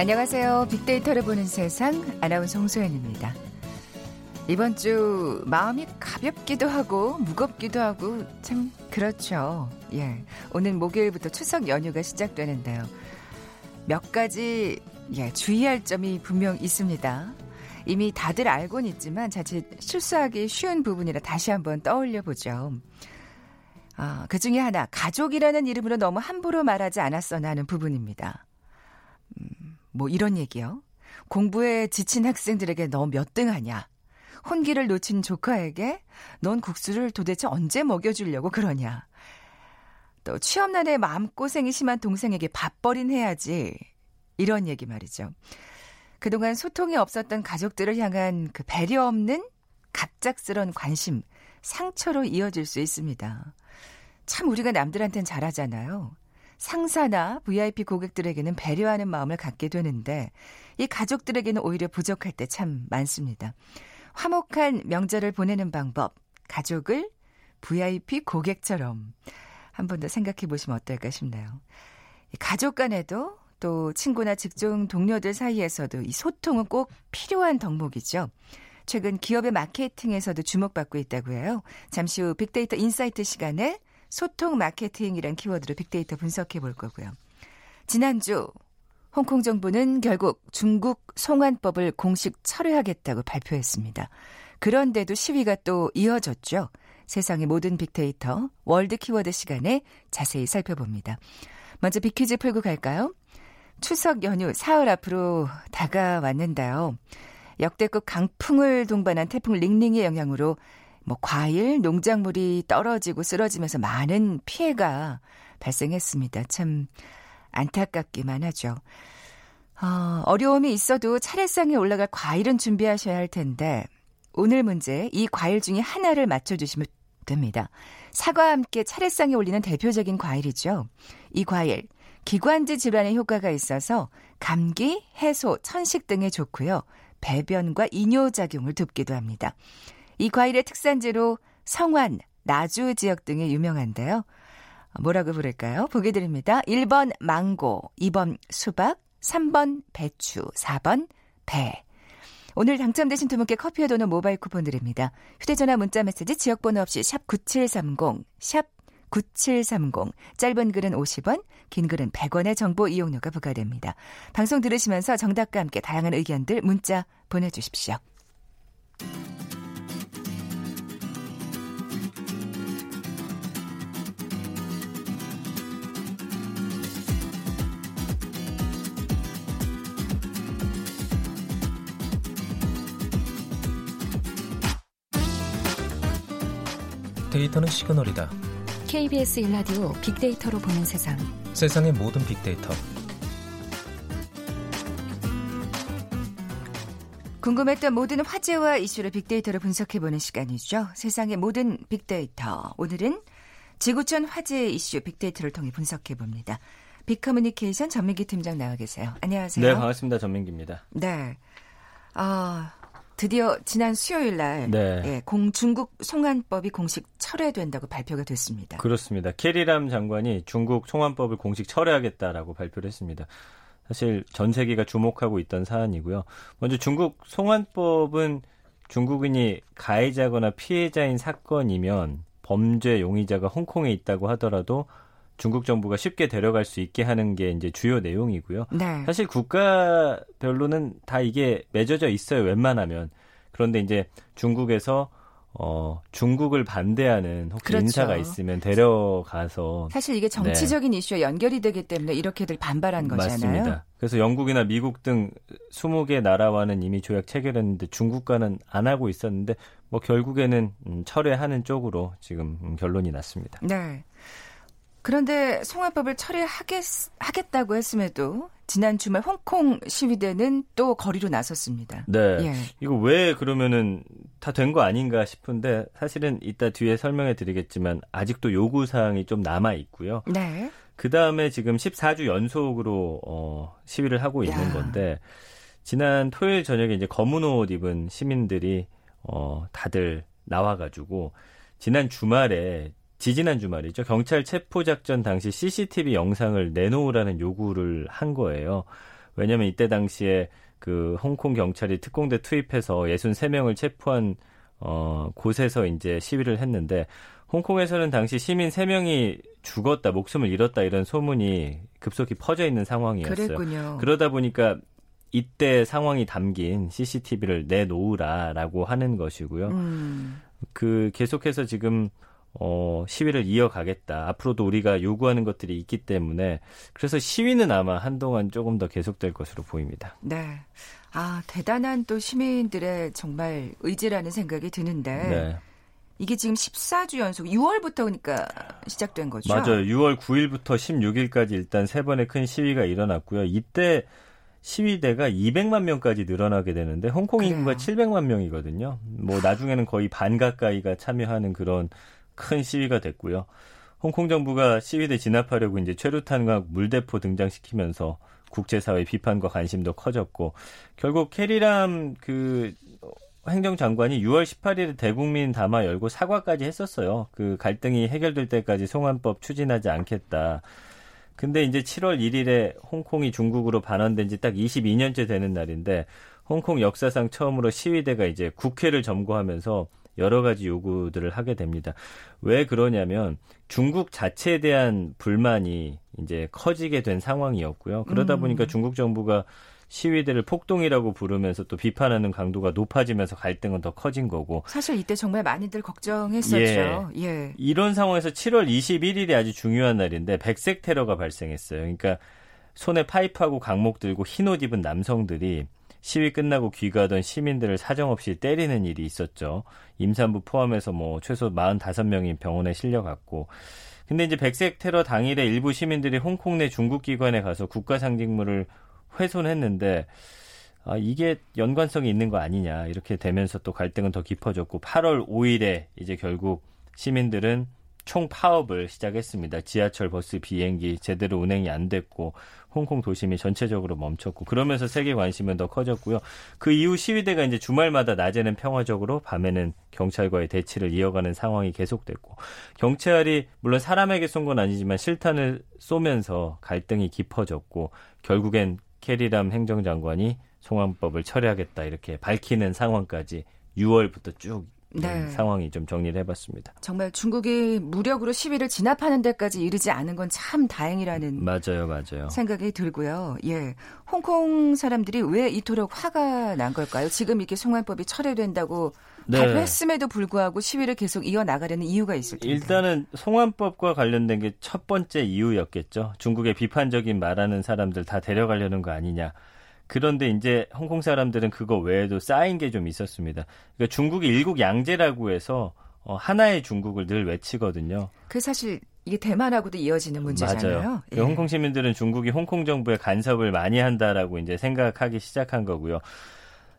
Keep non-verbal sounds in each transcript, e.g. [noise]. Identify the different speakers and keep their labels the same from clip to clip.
Speaker 1: 안녕하세요. 빅데이터를 보는 세상 아나운서 홍소연입니다. 이번 주 마음이 가볍기도 하고 무겁기도 하고 참 그렇죠. 예. 오늘 목요일부터 추석 연휴가 시작되는데요. 몇 가지 예, 주의할 점이 분명 있습니다. 이미 다들 알고는 있지만 자칫 실수하기 쉬운 부분이라 다시 한번 떠올려 보죠. 아, 그 중에 하나, 가족이라는 이름으로 너무 함부로 말하지 않았어나 하는 부분입니다. 음, 뭐 이런 얘기요. 공부에 지친 학생들에게 너 몇 등 하냐? 혼기를 놓친 조카에게 넌 국수를 도대체 언제 먹여주려고 그러냐? 또 취업난에 마음고생이 심한 동생에게 밥벌인 해야지. 이런 얘기 말이죠. 그동안 소통이 없었던 가족들을 향한 그 배려 없는 갑작스런 관심, 상처로 이어질 수 있습니다. 참 우리가 남들한텐 잘하잖아요. 상사나 VIP 고객들에게는 배려하는 마음을 갖게 되는데 이 가족들에게는 오히려 부족할 때 참 많습니다. 화목한 명절을 보내는 방법, 가족을 VIP 고객처럼 한 번 더 생각해 보시면 어떨까 싶네요. 가족 간에도 또 친구나 직종 동료들 사이에서도 이 소통은 꼭 필요한 덕목이죠. 최근 기업의 마케팅에서도 주목받고 있다고 해요. 잠시 후 빅데이터 인사이트 시간에 소통 마케팅이란 키워드로 빅데이터 분석해 볼 거고요. 지난주 홍콩 정부는 결국 중국 송환법을 공식 철회하겠다고 발표했습니다. 그런데도 시위가 또 이어졌죠. 세상의 모든 빅데이터 월드 키워드 시간에 자세히 살펴봅니다. 먼저 빅퀴즈 풀고 갈까요? 추석 연휴 사흘 앞으로 다가왔는데요. 역대급 강풍을 동반한 태풍 링링의 영향으로 뭐 과일, 농작물이 떨어지고 쓰러지면서 많은 피해가 발생했습니다. 참 안타깝기만 하죠. 어, 어려움이 있어도 차례상에 올라갈 과일은 준비하셔야 할 텐데 오늘 문제 이 과일 중에 하나를 맞춰주시면 됩니다. 사과와 함께 차례상에 올리는 대표적인 과일이죠. 이 과일 기관지 질환에 효과가 있어서 감기, 해소, 천식 등에 좋고요. 배변과 이뇨작용을 돕기도 합니다. 이 과일의 특산지로 성완, 나주 지역 등이 유명한데요. 뭐라고 부를까요? 보기 드립니다. 1번 망고, 2번 수박, 3번 배추, 4번 배. 오늘 당첨되신 두 분께 커피와 도넛 모바일 쿠폰 드립니다. 휴대전화 문자 메시지 지역번호 없이 샵 9730, 샵 9730. 짧은 글은 50원, 긴 글은 100원의 정보 이용료가 부과됩니다. 방송 들으시면서 정답과 함께 다양한 의견들 문자 보내주십시오.
Speaker 2: 데이터는 시그널이다.
Speaker 3: KBS 일라디오 빅데이터로 보는 세상.
Speaker 2: 세상의 모든 빅데이터.
Speaker 1: 궁금했던 모든 화제와 이슈를 빅데이터로 분석해보는 시간이죠. 세상의 모든 빅데이터. 오늘은 지구촌 화제 이슈 빅데이터를 통해 분석해봅니다. 빅커뮤니케이션 전민기 팀장 나와 계세요. 안녕하세요.
Speaker 4: 네, 반갑습니다. 전민기입니다.
Speaker 1: 네. 아, 드디어 지난 수요일 날 네. 예, 공 중국 송환법이 공식 철회된다고 발표가 됐습니다.
Speaker 4: 그렇습니다. 캐리람 장관이 중국 송환법을 공식 철회하겠다라고 발표를 했습니다. 사실 전 세계가 주목하고 있던 사안이고요. 먼저 중국 송환법은 중국인이 가해자거나 피해자인 사건이면 범죄 용의자가 홍콩에 있다고 하더라도 중국 정부가 쉽게 데려갈 수 있게 하는 게 이제 주요 내용이고요. 네. 사실 국가별로는 다 이게 맺어져 있어요. 웬만하면. 그런데 이제 중국에서 어, 중국을 반대하는 혹시 그렇죠. 인사가 있으면 데려가서
Speaker 1: 사실 이게 정치적인 네. 이슈와 연결이 되기 때문에 이렇게들 반발한 거잖아요.
Speaker 4: 맞습니다. 그래서 영국이나 미국 등 20개 나라와는 이미 조약 체결했는데 중국과는 안 하고 있었는데 뭐 결국에는 음, 철회하는 쪽으로 지금 음, 결론이 났습니다.
Speaker 1: 네. 그런데 송화법을 철회하겠다고 했음에도 지난 주말 홍콩 시위대는 또 거리로 나섰습니다.
Speaker 4: 네. 예. 이거 왜 그러면은 다 된 거 아닌가 싶은데 사실은 이따 뒤에 설명해 드리겠지만 아직도 요구 사항이 좀 남아 있고요. 네. 그다음에 지금 14주 연속으로 어 시위를 하고 있는 야. 건데 지난 토요일 저녁에 이제 검은 옷 입은 시민들이 어 다들 나와 가지고 지난 주말에 지지난 주 말이죠. 경찰 체포 작전 당시 CCTV 영상을 내놓으라는 요구를 한 거예요. 왜냐하면 이때 당시에 그 홍콩 경찰이 특공대 투입해서 63명을 체포한 어 곳에서 이제 시위를 했는데 홍콩에서는 당시 시민 3명이 죽었다, 목숨을 잃었다 이런 소문이 급속히 퍼져 있는 상황이었어요.
Speaker 1: 그랬군요.
Speaker 4: 그러다 보니까 이때 상황이 담긴 CCTV를 내놓으라라고 하는 것이고요.
Speaker 1: 음.
Speaker 4: 그 계속해서 지금 어, 시위를 이어가겠다. 앞으로도 우리가 요구하는 것들이 있기 때문에 그래서 시위는 아마 한동안 조금 더 계속될 것으로 보입니다.
Speaker 1: 네. 아, 대단한 또 시민들의 정말 의지라는 생각이 드는데
Speaker 4: 네.
Speaker 1: 이게 지금 14주 연속 6월부터 그러니까 시작된 거죠.
Speaker 4: 맞아요. 6월 9일부터 16일까지 일단 세 번의 큰 시위가 일어났고요. 이때 시위대가 200만 명까지 늘어나게 되는데 홍콩 인구가
Speaker 1: 그래요.
Speaker 4: 700만 명이거든요. 뭐 나중에는 거의 반 가까이가 참여하는 그런 큰 시위가 됐고요. 홍콩 정부가 시위대 진압하려고 이제 최루탄과 물대포 등장시키면서 국제사회 비판과 관심도 커졌고 결국 캐리람 그 행정장관이 6월 18일에 대국민 담화 열고 사과까지 했었어요. 그 갈등이 해결될 때까지 송환법 추진하지 않겠다. 근데 이제 7월 1일에 홍콩이 중국으로 반환된 지 딱 22년째 되는 날인데 홍콩 역사상 처음으로 시위대가 이제 국회를 점거하면서 여러 가지 요구들을 하게 됩니다. 왜 그러냐면 중국 자체에 대한 불만이 이제 커지게 된 상황이었고요. 그러다
Speaker 1: 음.
Speaker 4: 보니까 중국 정부가 시위대를 폭동이라고 부르면서 또 비판하는 강도가 높아지면서 갈등은 더 커진 거고
Speaker 1: 사실 이때 정말 많이들 걱정했었죠. 예.
Speaker 4: 이런 상황에서 7월 21일이 아주 중요한 날인데 백색 테러가 발생했어요. 그러니까 손에 파이프하고 강목 들고 흰 옷 입은 남성들이 시위 끝나고 귀가하던 시민들을 사정없이 때리는 일이 있었죠. 임산부 포함해서 뭐 최소 45명이 병원에 실려갔고 근데 이제 백색 테러 당일에 일부 시민들이 홍콩 내 중국 기관에 가서 국가 상징물을 훼손했는데 아, 이게 연관성이 있는 거 아니냐 이렇게 되면서 또 갈등은 더 깊어졌고 8월 5일에 이제 결국 시민들은 총 파업을 시작했습니다. 지하철, 버스, 비행기 제대로 운행이 안 됐고 홍콩 도심이 전체적으로 멈췄고 그러면서 세계 관심은 더 커졌고요. 그 이후 시위대가 이제 주말마다 낮에는 평화적으로 밤에는 경찰과의 대치를 이어가는 상황이 계속됐고 경찰이 물론 사람에게 쏜 건 아니지만 실탄을 쏘면서 갈등이 깊어졌고 결국엔 캐리람 행정장관이 송환법을 철회하겠다 이렇게 밝히는 상황까지 6월부터 쭉
Speaker 1: 네.
Speaker 4: 상황이 좀 정리를 해봤습니다.
Speaker 1: 정말 중국이 무력으로 시위를 진압하는 데까지 이르지 않은 건 참 다행이라는
Speaker 4: 맞아요, 맞아요.
Speaker 1: 생각이 들고요. 예. 홍콩 사람들이 왜 이토록 화가 난 걸까요? 지금 이렇게 송환법이 철회된다고
Speaker 4: 네.
Speaker 1: 발표했음에도 불구하고 시위를 계속 이어나가려는 이유가 있을 텐데.
Speaker 4: 일단은 송환법과 관련된 게 첫 번째 이유였겠죠. 중국의 비판적인 말하는 사람들 다 데려가려는 거 아니냐. 그런데 이제 홍콩 사람들은 그거 외에도 쌓인 게 좀 있었습니다. 그러니까 중국이 일국 양제라고 해서 어, 하나의 중국을 늘 외치거든요.
Speaker 1: 그 사실 이게 대만하고도 이어지는 문제잖아요.
Speaker 4: 맞아요.
Speaker 1: 예.
Speaker 4: 그 홍콩 시민들은 중국이 홍콩 정부에 간섭을 많이 한다라고 이제 생각하기 시작한 거고요.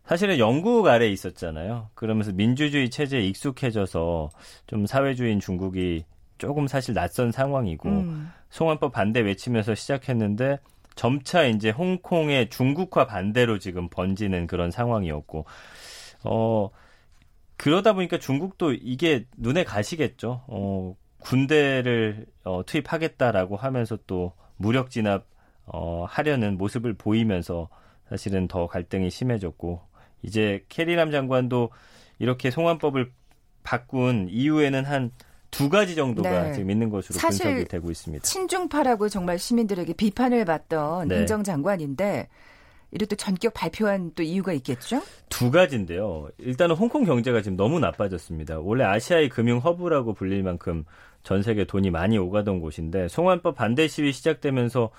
Speaker 4: 사실은 영국 아래 에 있었잖아요. 그러면서 민주주의 체제에 익숙해져서 좀 사회주의인 중국이 조금 사실 낯선 상황이고
Speaker 1: 음.
Speaker 4: 송환법 반대 외치면서 시작했는데 점차 이제 홍콩의 중국화 반대로 지금 번지는 그런 상황이었고 어 그러다 보니까 중국도 이게 눈에 가시겠죠. 어 군대를 어, 투입하겠다라고 하면서 또 무력 진압 어 하려는 모습을 보이면서 사실은 더 갈등이 심해졌고 이제 캐리람 장관도 이렇게 송환법을 바꾼 이후에는 한 두 가지 정도가
Speaker 1: 네.
Speaker 4: 지금 있는 것으로 분석이 되고 있습니다.
Speaker 1: 친중파라고 정말 시민들에게 비판을 받던
Speaker 4: 네.
Speaker 1: 행정장관인데 이렇게 또 전격 발표한 또 이유가 있겠죠?
Speaker 4: 두 가지인데요. 일단은 홍콩 경제가 지금 너무 나빠졌습니다. 원래 아시아의 금융 허브라고 불릴 만큼 전 세계 돈이 많이 오가던 곳인데 송환법 반대 시위 시작되면서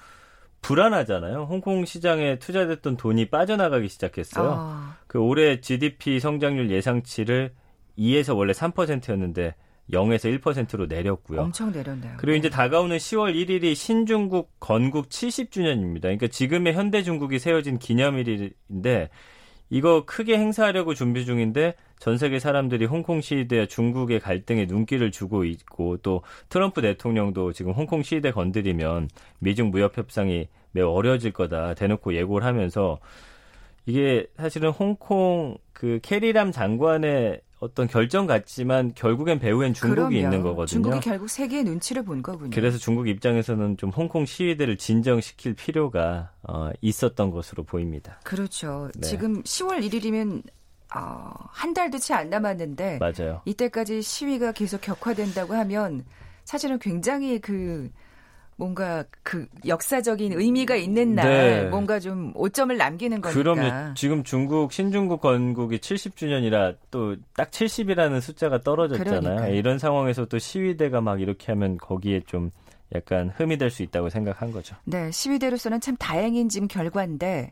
Speaker 4: 불안하잖아요. 홍콩 시장에 투자됐던 돈이 빠져나가기 시작했어요.
Speaker 1: 아,
Speaker 4: 그 올해 GDP 성장률 예상치를 2에서 원래 3%였는데 0에서 1%로 내렸고요.
Speaker 1: 엄청 내렸네요.
Speaker 4: 그리고 이제 다가오는 10월 1일이 신중국 건국 70주년입니다. 그러니까 지금의 현대 중국이 세워진 기념일인데 이거 크게 행사하려고 준비 중인데 전 세계 사람들이 홍콩 시위대와 중국의 갈등에 눈길을 주고 있고 또 트럼프 대통령도 지금 홍콩 시위대 건드리면 미중 무역 협상이 매우 어려워질 거다 대놓고 예고를 하면서 이게 사실은 홍콩 그 캐리람 장관의 어떤 결정 같지만 결국엔 배후엔 중국이
Speaker 1: 그럼요.
Speaker 4: 있는 거거든요.
Speaker 1: 중국이 결국 세계의 눈치를 본 거군요.
Speaker 4: 그래서 중국 입장에서는 좀 홍콩 시위대를 진정시킬 필요가 어, 있었던 것으로 보입니다.
Speaker 1: 그렇죠.
Speaker 4: 네.
Speaker 1: 지금 10월 1일이면 어, 한 달도 채 안 남았는데
Speaker 4: 맞아요.
Speaker 1: 이때까지 시위가 계속 격화된다고 하면 사실은 굉장히 그 뭔가 그 역사적인 의미가 있는 날
Speaker 4: 네.
Speaker 1: 뭔가 좀 오점을 남기는 거니까.
Speaker 4: 그럼요. 지금 중국 신중국 건국이 70주년이라 또 딱 70이라는 숫자가 떨어졌잖아요.
Speaker 1: 그러니까요.
Speaker 4: 이런 상황에서 또 시위대가 막 이렇게 하면 거기에 좀 약간 흠이 될 수 있다고 생각한 거죠.
Speaker 1: 네, 시위대로서는 참 다행인 지금 결과인데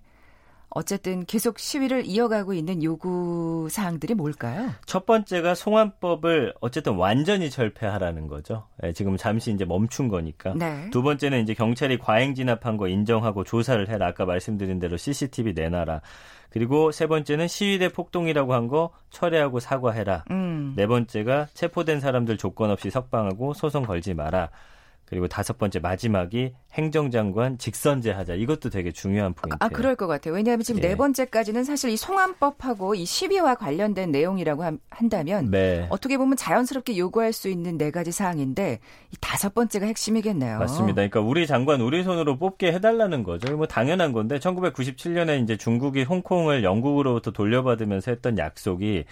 Speaker 1: 어쨌든 계속 시위를 이어가고 있는 요구 사항들이 뭘까요?
Speaker 4: 첫 번째가 송환법을 어쨌든 완전히 철폐하라는 거죠. 예, 지금 잠시 이제 멈춘 거니까.
Speaker 1: 네.
Speaker 4: 두 번째는 이제 경찰이 과잉 진압한 거 인정하고 조사를 해라. 아까 말씀드린 대로 CCTV 내놔라. 그리고 세 번째는 시위대 폭동이라고 한 거 철회하고 사과해라.
Speaker 1: 음.
Speaker 4: 네 번째가 체포된 사람들 조건 없이 석방하고 소송 걸지 마라. 그리고 다섯 번째 마지막이 행정장관 직선제 하자. 이것도 되게 중요한 포인트예요.
Speaker 1: 아, 그럴 것 같아요. 왜냐하면 지금
Speaker 4: 예.
Speaker 1: 네 번째까지는 사실 이 송환법하고 이 시비와 관련된 내용이라고 함- 한다면
Speaker 4: 네.
Speaker 1: 어떻게 보면 자연스럽게 요구할 수 있는 네 가지 사항인데 이 다섯 번째가 핵심이겠네요.
Speaker 4: 맞습니다. 그러니까 우리 장관 우리 손으로 뽑게 해달라는 거죠. 뭐 당연한 건데 1997년에 이제 중국이 홍콩을 영국으로부터 돌려받으면서 했던 약속이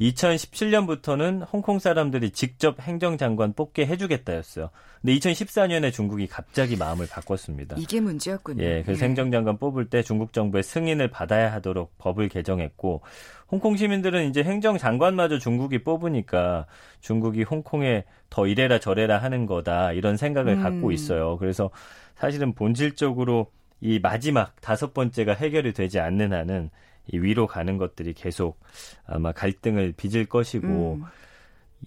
Speaker 4: 2017년부터는 홍콩 사람들이 직접 행정장관 뽑게 해주겠다였어요. 근데 2014년에 중국이 갑자기 마음을 바꿨습니다.
Speaker 1: 이게 문제였군요.
Speaker 4: 예, 그래서
Speaker 1: 예.
Speaker 4: 행정장관 뽑을 때 중국 정부의 승인을 받아야 하도록 법을 개정했고 홍콩 시민들은 이제 행정장관마저 중국이 뽑으니까 중국이 홍콩에 더 이래라 저래라 하는 거다 이런 생각을
Speaker 1: 음.
Speaker 4: 갖고 있어요. 그래서 사실은 본질적으로 이 마지막 다섯 번째가 해결이 되지 않는 한은 이 위로 가는 것들이 계속 아마 갈등을 빚을 것이고
Speaker 1: 음.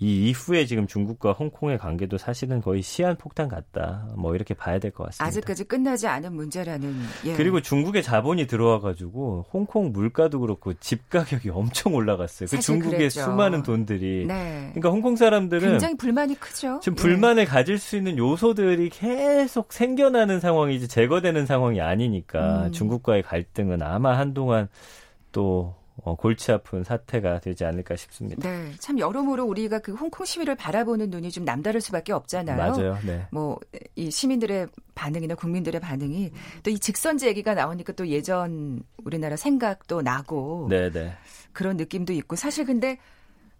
Speaker 4: 이 이후에 지금 중국과 홍콩의 관계도 사실은 거의 시한폭탄 같다. 뭐 이렇게 봐야 될 것 같습니다.
Speaker 1: 아직까지 끝나지 않은 문제라는. 예.
Speaker 4: 그리고 중국의 자본이 들어와가지고 홍콩 물가도 그렇고 집 가격이 엄청 올라갔어요. 그 중국의
Speaker 1: 그랬죠.
Speaker 4: 수많은 돈들이.
Speaker 1: 네.
Speaker 4: 그러니까 홍콩 사람들은
Speaker 1: 굉장히 불만이 크죠.
Speaker 4: 지금
Speaker 1: 예.
Speaker 4: 불만을 가질 수 있는 요소들이 계속 생겨나는 상황이 이제 제거되는 상황이 아니니까
Speaker 1: 음.
Speaker 4: 중국과의 갈등은 아마 한동안 또 어, 골치 아픈 사태가 되지 않을까 싶습니다.
Speaker 1: 네, 참 여러모로 우리가 그 홍콩 시위를 바라보는 눈이 좀 남다를 수밖에 없잖아요.
Speaker 4: 맞아요. 네.
Speaker 1: 뭐이 시민들의 반응이나 국민들의 반응이 또 이 직선제 얘기가 나오니까 또 예전 우리나라 생각도 나고
Speaker 4: 네, 네.
Speaker 1: 그런 느낌도 있고 사실 근데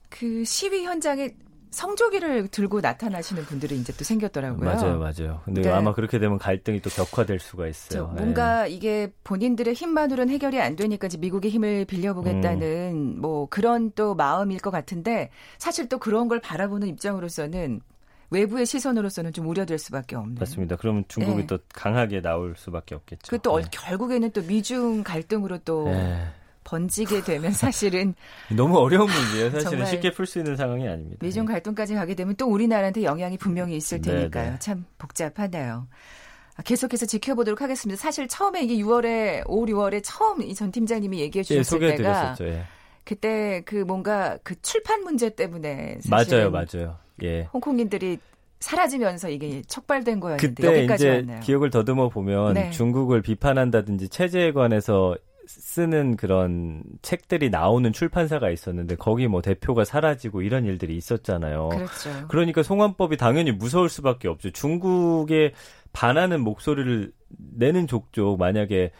Speaker 1: 그 시위 현장에 성조기를 들고 나타나시는 분들이 이제 또 생겼더라고요.
Speaker 4: 맞아요, 맞아요. 근데
Speaker 1: 네.
Speaker 4: 아마 그렇게 되면 갈등이 또 격화될 수가
Speaker 1: 저
Speaker 4: 있어요.
Speaker 1: 뭔가 이게 본인들의 힘만으로는 해결이 안 되니까 이제 미국의 힘을 빌려보겠다는
Speaker 4: 음.
Speaker 1: 뭐 그런 또 마음일 것 같은데 사실 또 그런 걸 바라보는 입장으로서는 외부의 시선으로서는 좀 우려될 수밖에 없는.
Speaker 4: 맞습니다. 그러면 중국이
Speaker 1: 네.
Speaker 4: 또 강하게 나올 수밖에 없겠죠.
Speaker 1: 그또
Speaker 4: 네.
Speaker 1: 결국에는 또 미중 갈등으로 또
Speaker 4: 네.
Speaker 1: 번지게 되면 사실은 [laughs]
Speaker 4: 너무 어려운 문제예요. 사실은 쉽게 풀 수 있는 상황이 아닙니다.
Speaker 1: 미중 갈등까지 가게 되면 또 우리나라한테 영향이 분명히 있을
Speaker 4: 네,
Speaker 1: 테니까요.
Speaker 4: 네.
Speaker 1: 참 복잡하네요. 아, 계속해서 지켜보도록 하겠습니다. 사실 처음에 이게 6월에 5, 6월에 처음 이 전 팀장님이 얘기해
Speaker 4: 예,
Speaker 1: 주셨을 때가
Speaker 4: 소개해드렸었죠. 예.
Speaker 1: 그때 그 뭔가 그 출판 문제 때문에
Speaker 4: 맞아요, 맞아요. 예.
Speaker 1: 홍콩인들이 사라지면서 이게 촉발된 거였는데
Speaker 4: 그때
Speaker 1: 여기까지
Speaker 4: 이제
Speaker 1: 왔네요.
Speaker 4: 기억을 더듬어 보면
Speaker 1: 네.
Speaker 4: 중국을 비판한다든지 체제에 관해서 쓰는 그런 책들이 나오는 출판사가 있었는데 거기 뭐 대표가 사라지고 이런 일들이 있었잖아요.
Speaker 1: 그렇죠.
Speaker 4: 그러니까 송환법이 당연히 무서울 수밖에 없죠. 중국에 반하는 목소리를 내는 족족 만약에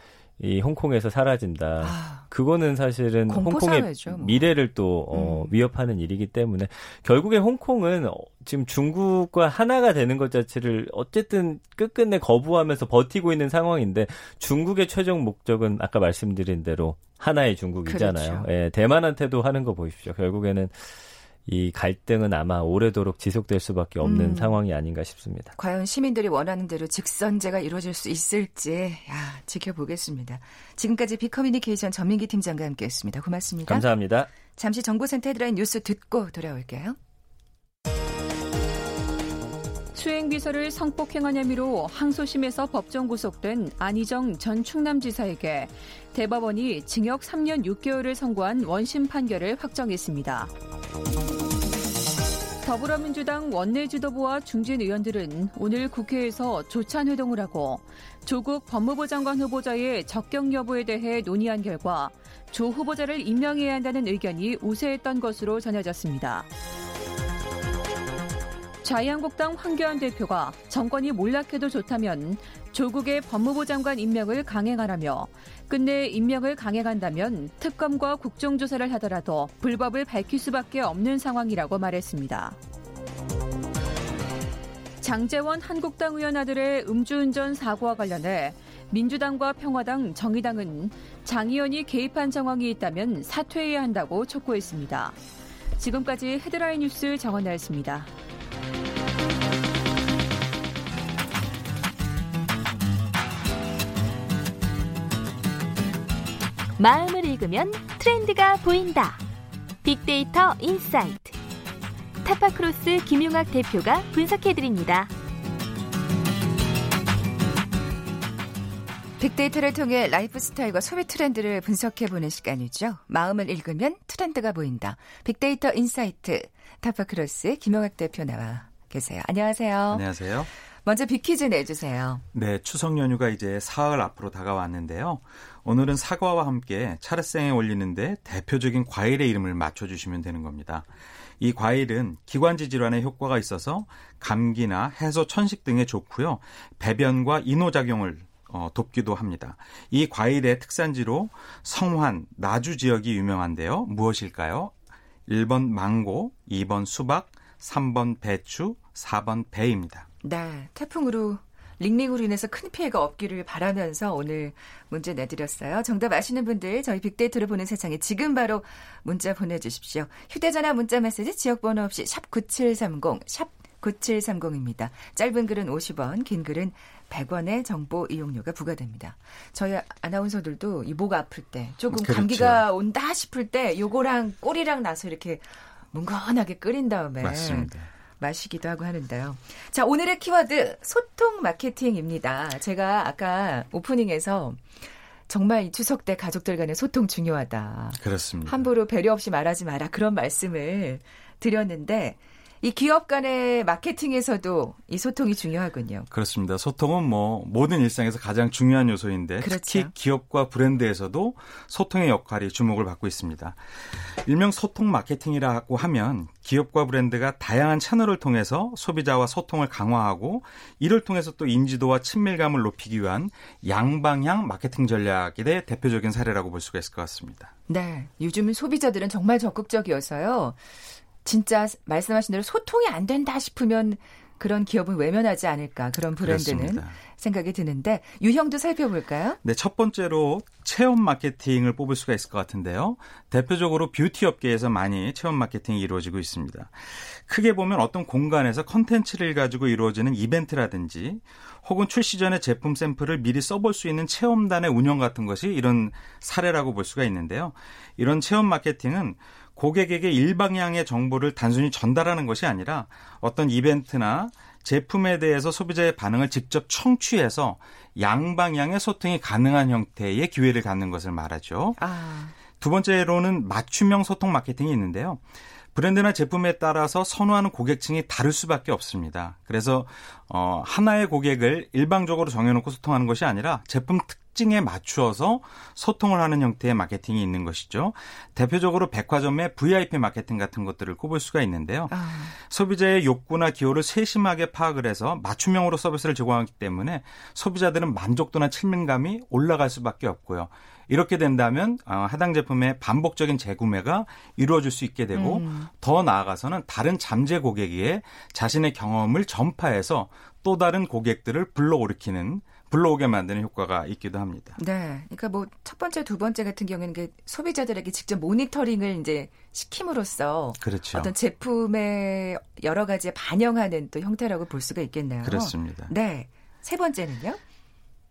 Speaker 4: 이 홍콩에서 사라진다.
Speaker 1: 아,
Speaker 4: 그거는 사실은 홍콩의
Speaker 1: 사회죠, 뭐.
Speaker 4: 미래를 또 어,
Speaker 1: 음.
Speaker 4: 위협하는 일이기 때문에 결국에 홍콩은 어, 지금 중국과 하나가 되는 것 자체를 어쨌든 끝끝내 거부하면서 버티고 있는 상황인데 중국의 최종 목적은 아까 말씀드린 대로 하나의 중국이잖아요.
Speaker 1: 그렇죠.
Speaker 4: 예, 대만한테도 하는 거 보십시오. 결국에는 이 갈등은 아마 오래도록 지속될 수밖에 없는
Speaker 1: 음.
Speaker 4: 상황이 아닌가 싶습니다.
Speaker 1: 과연 시민들이 원하는 대로 직선제가 이루어질 수 있을지 야, 지켜보겠습니다. 지금까지 비커뮤니케이션 전민기 팀장과 함께했습니다. 고맙습니다.
Speaker 4: 감사합니다.
Speaker 1: 잠시 정보센터 헤드라인 뉴스 듣고 돌아올게요.
Speaker 5: 수행비서를 성폭행한 혐의로 항소심에서 법정 구속된 안희정 전 충남지사에게 대법원이 징역 3년 6개월을 선고한 원심 판결을 확정했습니다. 더불어민주당 원내 지도부와 중진 의원들은 오늘 국회에서 조찬 회동을 하고 조국 법무부 장관 후보자의 적격 여부에 대해 논의한 결과 조 후보자를 임명해야 한다는 의견이 우세했던 것으로 전해졌습니다. 자유한국당 황교안 대표가 정권이 몰락해도 좋다면 조국의 법무부 장관 임명을 강행하라며 끝내 임명을 강행한다면 특검과 국정조사를 하더라도 불법을 밝힐 수밖에 없는 상황이라고 말했습니다. 장제원 한국당 의원 아들의 음주운전 사고와 관련해 민주당과 평화당, 정의당은 장 의원이 개입한 정황이 있다면 사퇴해야 한다고 촉구했습니다. 지금까지 헤드라인 뉴스 정원 나였습니다.
Speaker 6: 마음을 읽으면 트렌드가 보인다. 빅데이터 인사이트. 타파크로스 김용학 대표가 분석해드립니다.
Speaker 1: 빅데이터를 통해 라이프 스타일과 소비 트렌드를 분석해보는 시간이죠. 마음을 읽으면 트렌드가 보인다. 빅데이터 인사이트 타파크로스 김용학 대표 나와 계세요. 안녕하세요.
Speaker 7: 안녕하세요.
Speaker 1: 먼저 빅퀴즈 내주세요.
Speaker 7: 네, 추석 연휴가 이제 사흘 앞으로 다가왔는데요. 오늘은 사과와 함께 차례상에 올리는데 대표적인 과일의 이름을 맞춰주시면 되는 겁니다. 이 과일은 기관지 질환에 효과가 있어서 감기나 해소, 천식 등에 좋고요. 배변과 이노작용을 어, 돕기도 합니다. 이 과일의 특산지로 성환, 나주 지역이 유명한데요. 무엇일까요? 1번 망고, 2번 수박, 3번 배추, 4번 배입니다.
Speaker 1: 네, 태풍으로 링링으로 인해서 큰 피해가 없기를 바라면서 오늘 문제 내드렸어요. 정답 아시는 분들 저희 빅데이터를 보는 세상에 지금 바로 문자 보내주십시오. 휴대전화 문자 메시지 지역번호 없이 샵 9730, 샵 9730입니다. 짧은 글은 50원, 긴 글은 100원의 정보 이용료가 부과됩니다. 저희 아나운서들도 이 목 아플 때 조금
Speaker 7: 그렇죠.
Speaker 1: 감기가 온다 싶을 때 요거랑 꿀이랑 나서 이렇게 뭉건하게 끓인 다음에
Speaker 7: 맞습니다.
Speaker 1: 마시기도 하고 하는데요. 자, 오늘의 키워드 소통 마케팅입니다. 제가 아까 오프닝에서 정말 이 추석 때 가족들 간의 소통 중요하다.
Speaker 7: 그렇습니다.
Speaker 1: 함부로 배려 없이 말하지 마라. 그런 말씀을 드렸는데 이 기업 간의 마케팅에서도 이 소통이 중요하군요.
Speaker 7: 그렇습니다. 소통은 뭐 모든 일상에서 가장 중요한 요소인데
Speaker 1: 그렇죠.
Speaker 7: 특히 기업과 브랜드에서도 소통의 역할이 주목을 받고 있습니다. 일명 소통 마케팅이라고 하면 기업과 브랜드가 다양한 채널을 통해서 소비자와 소통을 강화하고 이를 통해서 또 인지도와 친밀감을 높이기 위한 양방향 마케팅 전략이 대 대표적인 사례라고 볼 수가 있을 것 같습니다.
Speaker 1: 네. 요즘 소비자들은 정말 적극적이어서요. 진짜 말씀하신 대로 소통이 안 된다 싶으면 그런 기업은 외면하지 않을까 그런 브랜드는
Speaker 7: 그렇습니다.
Speaker 1: 생각이 드는데 유형도 살펴볼까요?
Speaker 7: 네, 첫 번째로 체험 마케팅을 뽑을 수가 있을 것 같은데요. 대표적으로 뷰티 업계에서 많이 체험 마케팅이 이루어지고 있습니다. 크게 보면 어떤 공간에서 컨텐츠를 가지고 이루어지는 이벤트라든지 혹은 출시 전에 제품 샘플을 미리 써볼 수 있는 체험단의 운영 같은 것이 이런 사례라고 볼 수가 있는데요. 이런 체험 마케팅은 고객에게 일방향의 정보를 단순히 전달하는 것이 아니라 어떤 이벤트나 제품에 대해서 소비자의 반응을 직접 청취해서 양방향의 소통이 가능한 형태의 기회를 갖는 것을 말하죠.
Speaker 1: 아,
Speaker 7: 두 번째로는 맞춤형 소통 마케팅이 있는데요. 브랜드나 제품에 따라서 선호하는 고객층이 다를 수밖에 없습니다. 그래서 어, 하나의 고객을 일방적으로 정해놓고 소통하는 것이 아니라 제품 특 징에 맞추어서 소통을 하는 형태의 마케팅이 있는 것이죠. 대표적으로 백화점의 VIP 마케팅 같은 것들을 꼽을 수가 있는데요.
Speaker 1: 아,
Speaker 7: 소비자의 욕구나 기호를 세심하게 파악을 해서 맞춤형으로 서비스를 제공하기 때문에 소비자들은 만족도나 친밀감이 올라갈 수밖에 없고요. 이렇게 된다면 어, 해당 제품의 반복적인 재구매가 이루어질 수 있게 되고
Speaker 1: 음.
Speaker 7: 더 나아가서는 다른 잠재 고객에게 자신의 경험을 전파해서 또 다른 고객들을 불러오르키는 불러오게 만드는 효과가 있기도 합니다.
Speaker 1: 네. 그러니까 뭐 첫 번째, 두 번째 같은 경우에는 그 소비자들에게 직접 모니터링을 이제 시킴으로써
Speaker 7: 그렇죠.
Speaker 1: 어떤 제품의 여러 가지에 반영하는 또 형태라고 볼 수가 있겠네요.
Speaker 7: 그렇습니다.
Speaker 1: 네. 세 번째는요?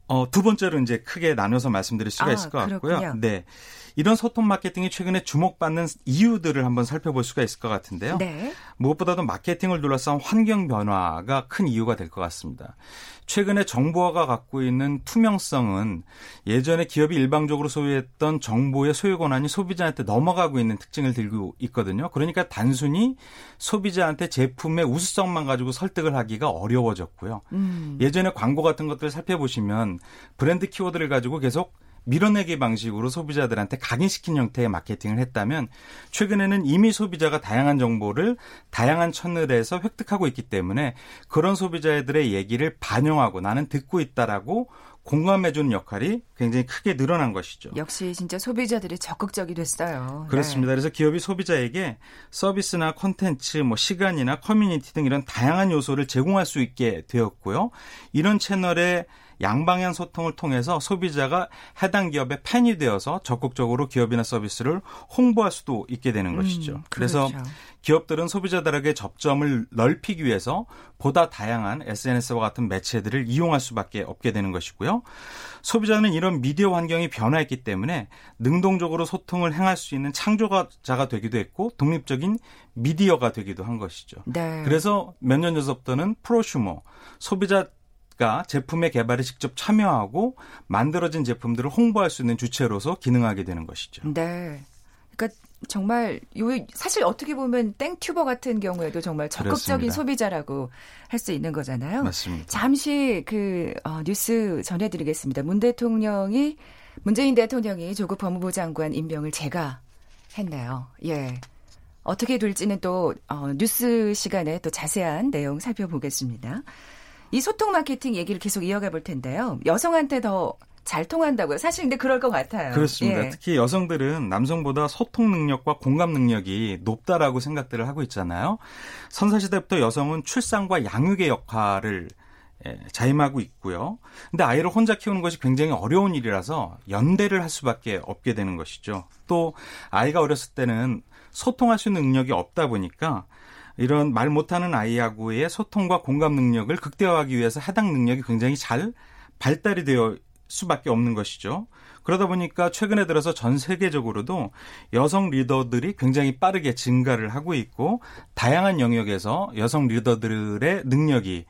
Speaker 7: 어, 두 번째로 이제 크게 나눠서 말씀드릴 수가
Speaker 1: 아,
Speaker 7: 있을 것 같고요.
Speaker 1: 그렇군요.
Speaker 7: 네. 이런 소통 마케팅이 최근에 주목받는 이유들을 한번 살펴볼 수가 있을 것 같은데요.
Speaker 1: 네.
Speaker 7: 무엇보다도 마케팅을 둘러싼 환경 변화가 큰 이유가 될 것 같습니다. 최근에 정보화가 갖고 있는 투명성은 예전에 기업이 일방적으로 소유했던 정보의 소유 권한이 소비자한테 넘어가고 있는 특징을 들고 있거든요. 그러니까 단순히 소비자한테 제품의 우수성만 가지고 설득을 하기가 어려워졌고요.
Speaker 1: 음.
Speaker 7: 예전에 광고 같은 것들을 살펴보시면 브랜드 키워드를 가지고 계속 밀어내기 방식으로 소비자들한테 각인시킨 형태의 마케팅을 했다면 최근에는 이미 소비자가 다양한 정보를 다양한 채널에서 획득하고 있기 때문에 그런 소비자들의 얘기를 반영하고 나는 듣고 있다라고 공감해주는 역할이 굉장히 크게 늘어난 것이죠.
Speaker 1: 역시 진짜 소비자들이 적극적이 됐어요.
Speaker 7: 그렇습니다.
Speaker 1: 네.
Speaker 7: 그래서 기업이 소비자에게 서비스나 콘텐츠, 뭐 시간이나 커뮤니티 등 이런 다양한 요소를 제공할 수 있게 되었고요. 이런 채널의 양방향 소통을 통해서 소비자가 해당 기업의 팬이 되어서 적극적으로 기업이나 서비스를 홍보할 수도 있게 되는 것이죠.
Speaker 1: 음,
Speaker 7: 그래서
Speaker 1: 그렇죠.
Speaker 7: 기업들은 소비자들에게 접점을 넓히기 위해서 보다 다양한 SNS와 같은 매체들을 이용할 수밖에 없게 되는 것이고요. 소비자는 이런 미디어 환경이 변화했기 때문에 능동적으로 소통을 행할 수 있는 창조자가 되기도 했고 독립적인 미디어가 되기도 한 것이죠.
Speaker 1: 네.
Speaker 7: 그래서 몇 년 전부터는 프로슈머 소비자 가 제품의 개발에 직접 참여하고 만들어진 제품들을 홍보할 수 있는 주체로서 기능하게 되는 것이죠.
Speaker 1: 네. 그러니까 정말 요 사실 어떻게 보면 땡튜버 같은 경우에도 정말 적극적인
Speaker 7: 그렇습니다.
Speaker 1: 소비자라고 할 수 있는 거잖아요.
Speaker 7: 맞습니다.
Speaker 1: 잠시 그 어, 뉴스 전해드리겠습니다. 문 대통령이 문재인 대통령이 조국 법무부 장관 임명을 제가 했네요. 예. 어떻게 될지는 또 어, 뉴스 시간에 또 자세한 내용 살펴보겠습니다. 이 소통 마케팅 얘기를 계속 이어가 볼 텐데요. 여성한테 더 잘 통한다고요. 사실 근데 그럴 것 같아요.
Speaker 7: 그렇습니다.
Speaker 1: 예.
Speaker 7: 특히 여성들은 남성보다 소통 능력과 공감 능력이 높다라고 생각들을 하고 있잖아요. 선사시대부터 여성은 출산과 양육의 역할을 예, 자임하고 있고요. 근데 아이를 혼자 키우는 것이 굉장히 어려운 일이라서 연대를 할 수밖에 없게 되는 것이죠. 또 아이가 어렸을 때는 소통할 수 있는 능력이 없다 보니까 이런 말 못하는 아이하고의 소통과 공감 능력을 극대화하기 위해서 해당 능력이 굉장히 잘 발달이 되어 수밖에 없는 것이죠. 그러다 보니까 최근에 들어서 전 세계적으로도 여성 리더들이 굉장히 빠르게 증가를 하고 있고 다양한 영역에서 여성 리더들의 능력이 예,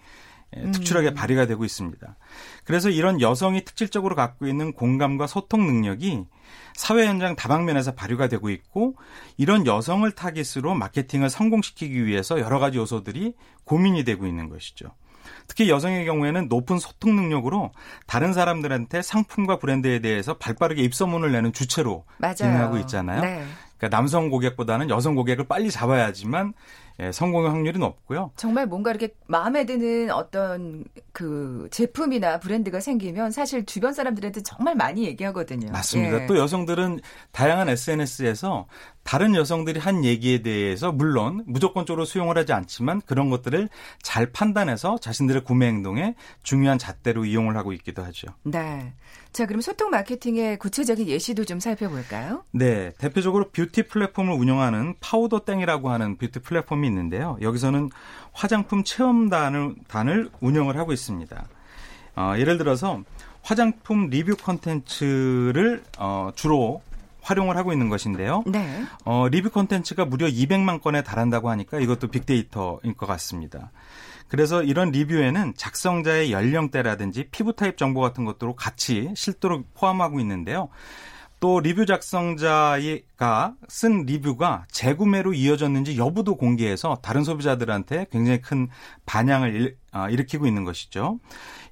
Speaker 7: 특출하게 발휘가 되고 있습니다. 그래서 이런 여성이 특질적으로 갖고 있는 공감과 소통 능력이 사회 현장 다방면에서 발휘가 되고 있고 이런 여성을 타깃으로 마케팅을 성공시키기 위해서 여러 가지 요소들이 고민이 되고 있는 것이죠. 특히 여성의 경우에는 높은 소통 능력으로 다른 사람들한테 상품과 브랜드에 대해서 발빠르게 입소문을 내는 주체로
Speaker 1: 맞아요.
Speaker 7: 기능하고 있잖아요.
Speaker 1: 네.
Speaker 7: 그러니까 남성 고객보다는 여성 고객을 빨리 잡아야지만 예, 성공의 확률이 높고요.
Speaker 1: 정말 뭔가 이렇게 마음에 드는 어떤 그 제품이나 브랜드가 생기면 사실 주변 사람들한테 정말 많이 얘기하거든요.
Speaker 7: 맞습니다.
Speaker 1: 예.
Speaker 7: 또 여성들은 다양한 SNS에서 다른 여성들이 한 얘기에 대해서 물론 무조건적으로 수용을 하지 않지만 그런 것들을 잘 판단해서 자신들의 구매 행동에 중요한 잣대로 이용을 하고 있기도 하죠.
Speaker 1: 네. 자, 그럼 소통 마케팅의 구체적인 예시도 좀 살펴볼까요?
Speaker 7: 네, 대표적으로 뷰티 플랫폼을 운영하는 파우더 땡이라고 하는 뷰티 플랫폼이 있는데요. 여기서는 화장품 체험단을 단을 운영을 하고 있습니다. 어, 예를 들어서 화장품 리뷰 컨텐츠를 어, 주로 활용을 하고 있는 것인데요.
Speaker 1: 네.
Speaker 7: 어, 리뷰 컨텐츠가 무려 200만 건에 달한다고 하니까 이것도 빅데이터인 것 같습니다. 그래서 이런 리뷰에는 작성자의 연령대라든지 피부 타입 정보 같은 것들로 같이 별도로 포함하고 있는데요. 또 리뷰 작성자가 쓴 리뷰가 재구매로 이어졌는지 여부도 공개해서 다른 소비자들한테 굉장히 큰 반향을 일, 어, 일으키고 있는 것이죠.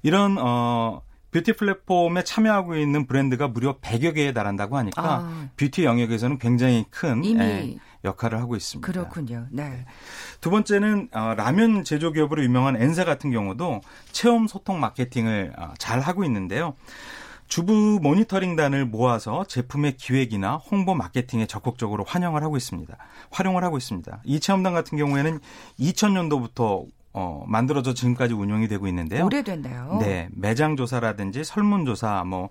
Speaker 7: 이런 어 뷰티 플랫폼에 참여하고 있는 브랜드가 무려 100여 개에 달한다고 하니까
Speaker 1: 아.
Speaker 7: 뷰티 영역에서는 굉장히 큰
Speaker 1: 이미
Speaker 7: 예, 역할을 하고 있습니다.
Speaker 1: 그렇군요. 네.
Speaker 7: 두 번째는 어, 라면 제조 기업으로 유명한 엔사 같은 경우도 체험 소통 마케팅을 어, 잘 하고 있는데요. 주부 모니터링단을 모아서 제품의 기획이나 홍보 마케팅에 적극적으로 환영을 하고 있습니다. 활용을 하고 있습니다. 이 체험단 같은 경우에는 2000년도부터 어, 만들어져 지금까지 운영이 되고 있는데요.
Speaker 1: 오래됐네요.
Speaker 7: 네, 매장 조사라든지 설문 조사, 뭐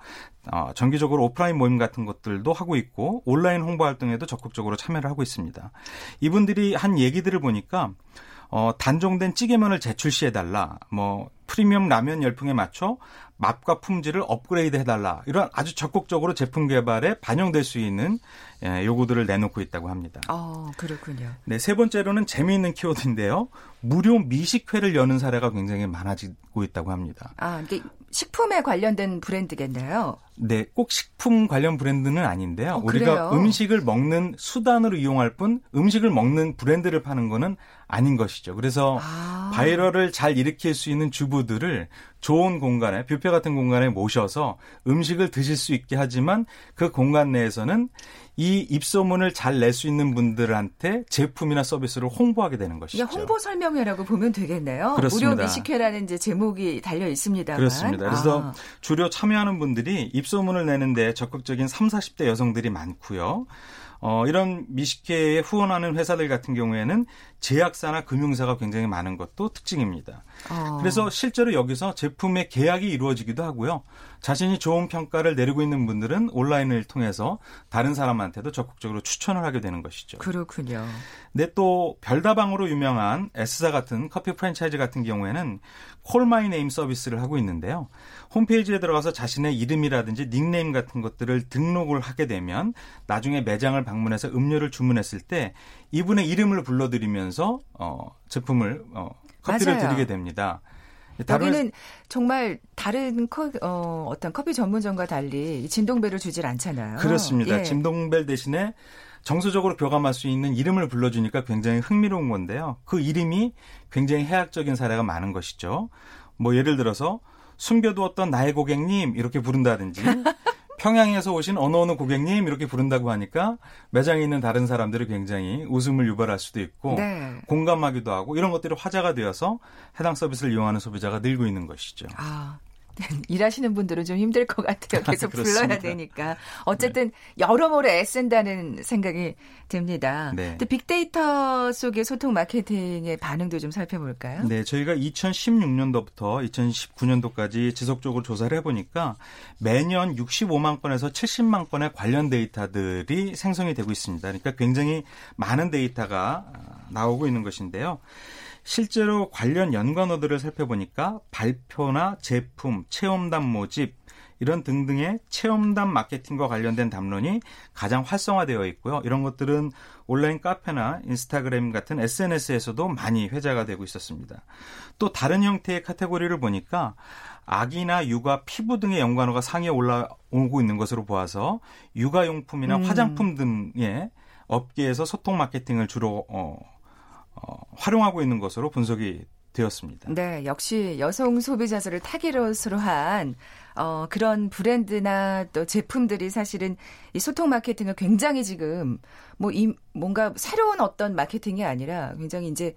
Speaker 7: 어, 정기적으로 오프라인 모임 같은 것들도 하고 있고 온라인 홍보 활동에도 적극적으로 참여를 하고 있습니다. 이분들이 한 얘기들을 보니까 어, 단종된 찌개면을 재출시해 달라, 뭐 프리미엄 라면 열풍에 맞춰 맛과 품질을 업그레이드 해달라. 이런 아주 적극적으로 제품 개발에 반영될 수 있는 예, 요구들을 내놓고 있다고 합니다.
Speaker 1: 어, 그렇군요.
Speaker 7: 네, 세 번째로는 재미있는 키워드인데요. 무료 미식회를 여는 사례가 굉장히 많아지고 있다고 합니다.
Speaker 1: 아, 이게 식품에 관련된 브랜드겠네요.
Speaker 7: 네, 꼭 식품 관련 브랜드는 아닌데요.
Speaker 1: 어,
Speaker 7: 우리가
Speaker 1: 그래요?
Speaker 7: 음식을 먹는 수단으로 이용할 뿐 음식을 먹는 브랜드를 파는 거는 아닌 것이죠. 그래서
Speaker 1: 아.
Speaker 7: 바이럴을 잘 일으킬 수 있는 주부들을 좋은 공간에 뷔페 같은 공간에 모셔서 음식을 드실 수 있게 하지만 그 공간 내에서는 이 입소문을 잘 낼 수 있는 분들한테 제품이나 서비스를 홍보하게 되는 것이죠.
Speaker 1: 홍보 설명회라고 보면 되겠네요.
Speaker 7: 그렇습니다.
Speaker 1: 무료 미식회라는 이제 제목이 달려 있습니다만.
Speaker 7: 그렇습니다. 그래서
Speaker 1: 아.
Speaker 7: 주로 참여하는 분들이 입 소문을 내는데 적극적인 3, 40대 여성들이 많고요. 어, 이런 미식회에 후원하는 회사들 같은 경우에는 제약사나 금융사가 굉장히 많은 것도 특징입니다.
Speaker 1: 어.
Speaker 7: 그래서 실제로 여기서 제품의 계약이 이루어지기도 하고요. 자신이 좋은 평가를 내리고 있는 분들은 온라인을 통해서 다른 사람한테도 적극적으로 추천을 하게 되는 것이죠.
Speaker 1: 그렇군요.
Speaker 7: 근데 또 별다방으로 유명한 S사 같은 커피 프랜차이즈 같은 경우에는 Call My Name 서비스를 하고 있는데요. 홈페이지에 들어가서 자신의 이름이라든지 닉네임 같은 것들을 등록을 하게 되면 나중에 매장을 방문해서 음료를 주문했을 때 이분의 이름을 불러드리면서 어, 제품을 어, 커피를
Speaker 1: 맞아요.
Speaker 7: 드리게 됩니다. 다른
Speaker 1: 여기는 정말 다른 커, 어, 어떤 커피 전문점과 달리 이 진동벨을 주질 않잖아요.
Speaker 7: 그렇습니다.
Speaker 1: 예.
Speaker 7: 진동벨 대신에 정서적으로 교감할 수 있는 이름을 불러주니까 굉장히 흥미로운 건데요. 그 이름이 굉장히 해학적인 사례가 많은 것이죠. 뭐 예를 들어서 숨겨두었던 나의 고객님 이렇게 부른다든지 [laughs] 평양에서 오신 어느 어느 고객님 이렇게 부른다고 하니까 매장에 있는 다른 사람들이 굉장히 웃음을 유발할 수도 있고
Speaker 1: 네.
Speaker 7: 공감하기도 하고 이런 것들이 화제가 되어서 해당 서비스를 이용하는 소비자가 늘고 있는 것이죠.
Speaker 1: 아. [laughs] 일하시는 분들은 좀 힘들 것 같아요. [laughs] 계속 불러야. 되니까. 어쨌든 여러모로 애쓴다는 생각이 듭니다.
Speaker 7: 네.
Speaker 1: 또 빅데이터 속의 소통 마케팅의 반응도 좀 살펴볼까요?
Speaker 7: 네, 저희가 2016년도부터 2019년도까지 지속적으로 조사를 해보니까 매년 65만 건에서 70만 건의 관련 데이터들이 생성이 되고 있습니다. 그러니까 굉장히 많은 데이터가 나오고 있는 것인데요. 실제로 관련 연관어들을 살펴보니까 발표나 제품, 체험담 모집, 이런 등등의 체험담 마케팅과 관련된 담론이 가장 활성화되어 있고요. 이런 것들은 온라인 카페나 인스타그램 같은 SNS에서도 많이 회자가 되고 있었습니다. 또 다른 형태의 카테고리를 보니까 아기나 육아, 피부 등의 연관어가 상위에 올라오고 있는 것으로 보아서 육아용품이나
Speaker 1: 음.
Speaker 7: 화장품 등의 업계에서 소통 마케팅을 주로 어, 어, 활용하고 있는 것으로 분석이 되었습니다.
Speaker 1: 네, 역시 여성 소비자들을 타깃으로 한 어, 그런 브랜드나 또 제품들이 사실은 이 소통 마케팅을 굉장히 지금 뭐 이 뭔가 새로운 어떤 마케팅이 아니라 굉장히 이제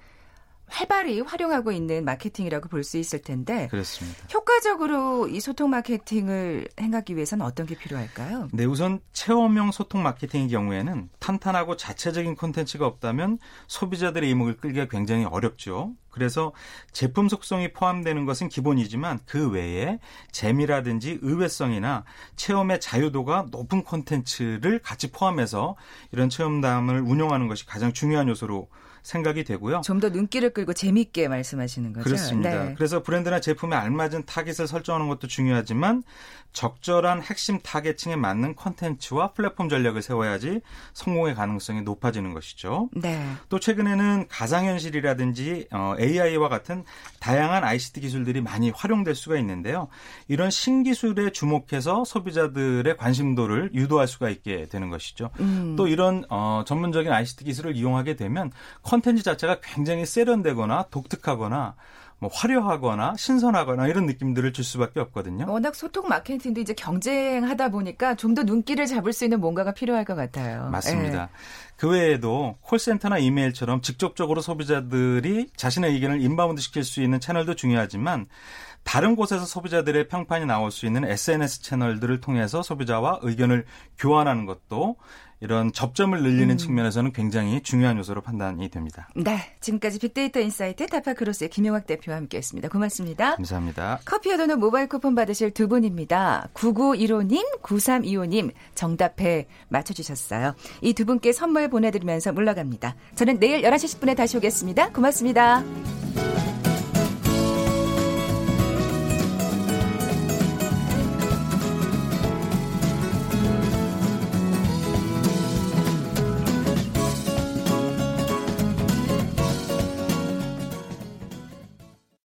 Speaker 1: 활발히 활용하고 있는 마케팅이라고 볼 수 있을 텐데
Speaker 7: 그렇습니다.
Speaker 1: 효과적으로 이 소통 마케팅을 행하기 위해서는 어떤 게 필요할까요?
Speaker 7: 네, 우선 체험형 소통 마케팅의 경우에는 탄탄하고 자체적인 콘텐츠가 없다면 소비자들의 이목을 끌기가 굉장히 어렵죠. 그래서 제품 속성이 포함되는 것은 기본이지만 그 외에 재미라든지 의외성이나 체험의 자유도가 높은 콘텐츠를 같이 포함해서 이런 체험담을 운영하는 것이 가장 중요한 요소로 생각이 되고요.
Speaker 1: 좀 더 눈길을 끌고 재밌게 말씀하시는 거죠.
Speaker 7: 그렇습니다.
Speaker 1: 네.
Speaker 7: 그래서 브랜드나 제품에 알맞은 타깃을 설정하는 것도 중요하지만 적절한 핵심 타겟층에 맞는 콘텐츠와 플랫폼 전략을 세워야지 성공의 가능성이 높아지는 것이죠.
Speaker 1: 네.
Speaker 7: 또 최근에는 가상현실이라든지 어, AI와 같은 다양한 ICT 기술들이 많이 활용될 수가 있는데요. 이런 신기술에 주목해서 소비자들의 관심도를 유도할 수가 있게 되는 것이죠.
Speaker 1: 음.
Speaker 7: 또 이런 어, 전문적인 ICT 기술을 이용하게 되면 컨텐츠 자체가 굉장히 세련되거나 독특하거나 뭐 화려하거나 신선하거나 이런 느낌들을 줄 수밖에 없거든요.
Speaker 1: 워낙 소통 마케팅도 이제 경쟁하다 보니까 좀 더 눈길을 잡을 수 있는 뭔가가 필요할 것 같아요.
Speaker 7: 맞습니다.
Speaker 1: 예.
Speaker 7: 그 외에도 콜센터나 이메일처럼 직접적으로 소비자들이 자신의 의견을 inbound 시킬 수 있는 채널도 중요하지만 다른 곳에서 소비자들의 평판이 나올 수 있는 SNS 채널들을 통해서 소비자와 의견을 교환하는 것도 이런 접점을 늘리는
Speaker 1: 음.
Speaker 7: 측면에서는 굉장히 중요한 요소로 판단이 됩니다.
Speaker 1: 네, 지금까지 빅데이터 insight 타파크로스의 김용학 대표와 함께 했습니다. 고맙습니다.
Speaker 7: 감사합니다.
Speaker 1: 커피와 도넛 모바일 쿠폰 받으실 두 분입니다. 9915님, 9325님 정답에 맞춰주셨어요. 이 두 분께 선물 보내드리면서 물러갑니다. 저는 내일 11시 10분에 다시 오겠습니다. 고맙습니다.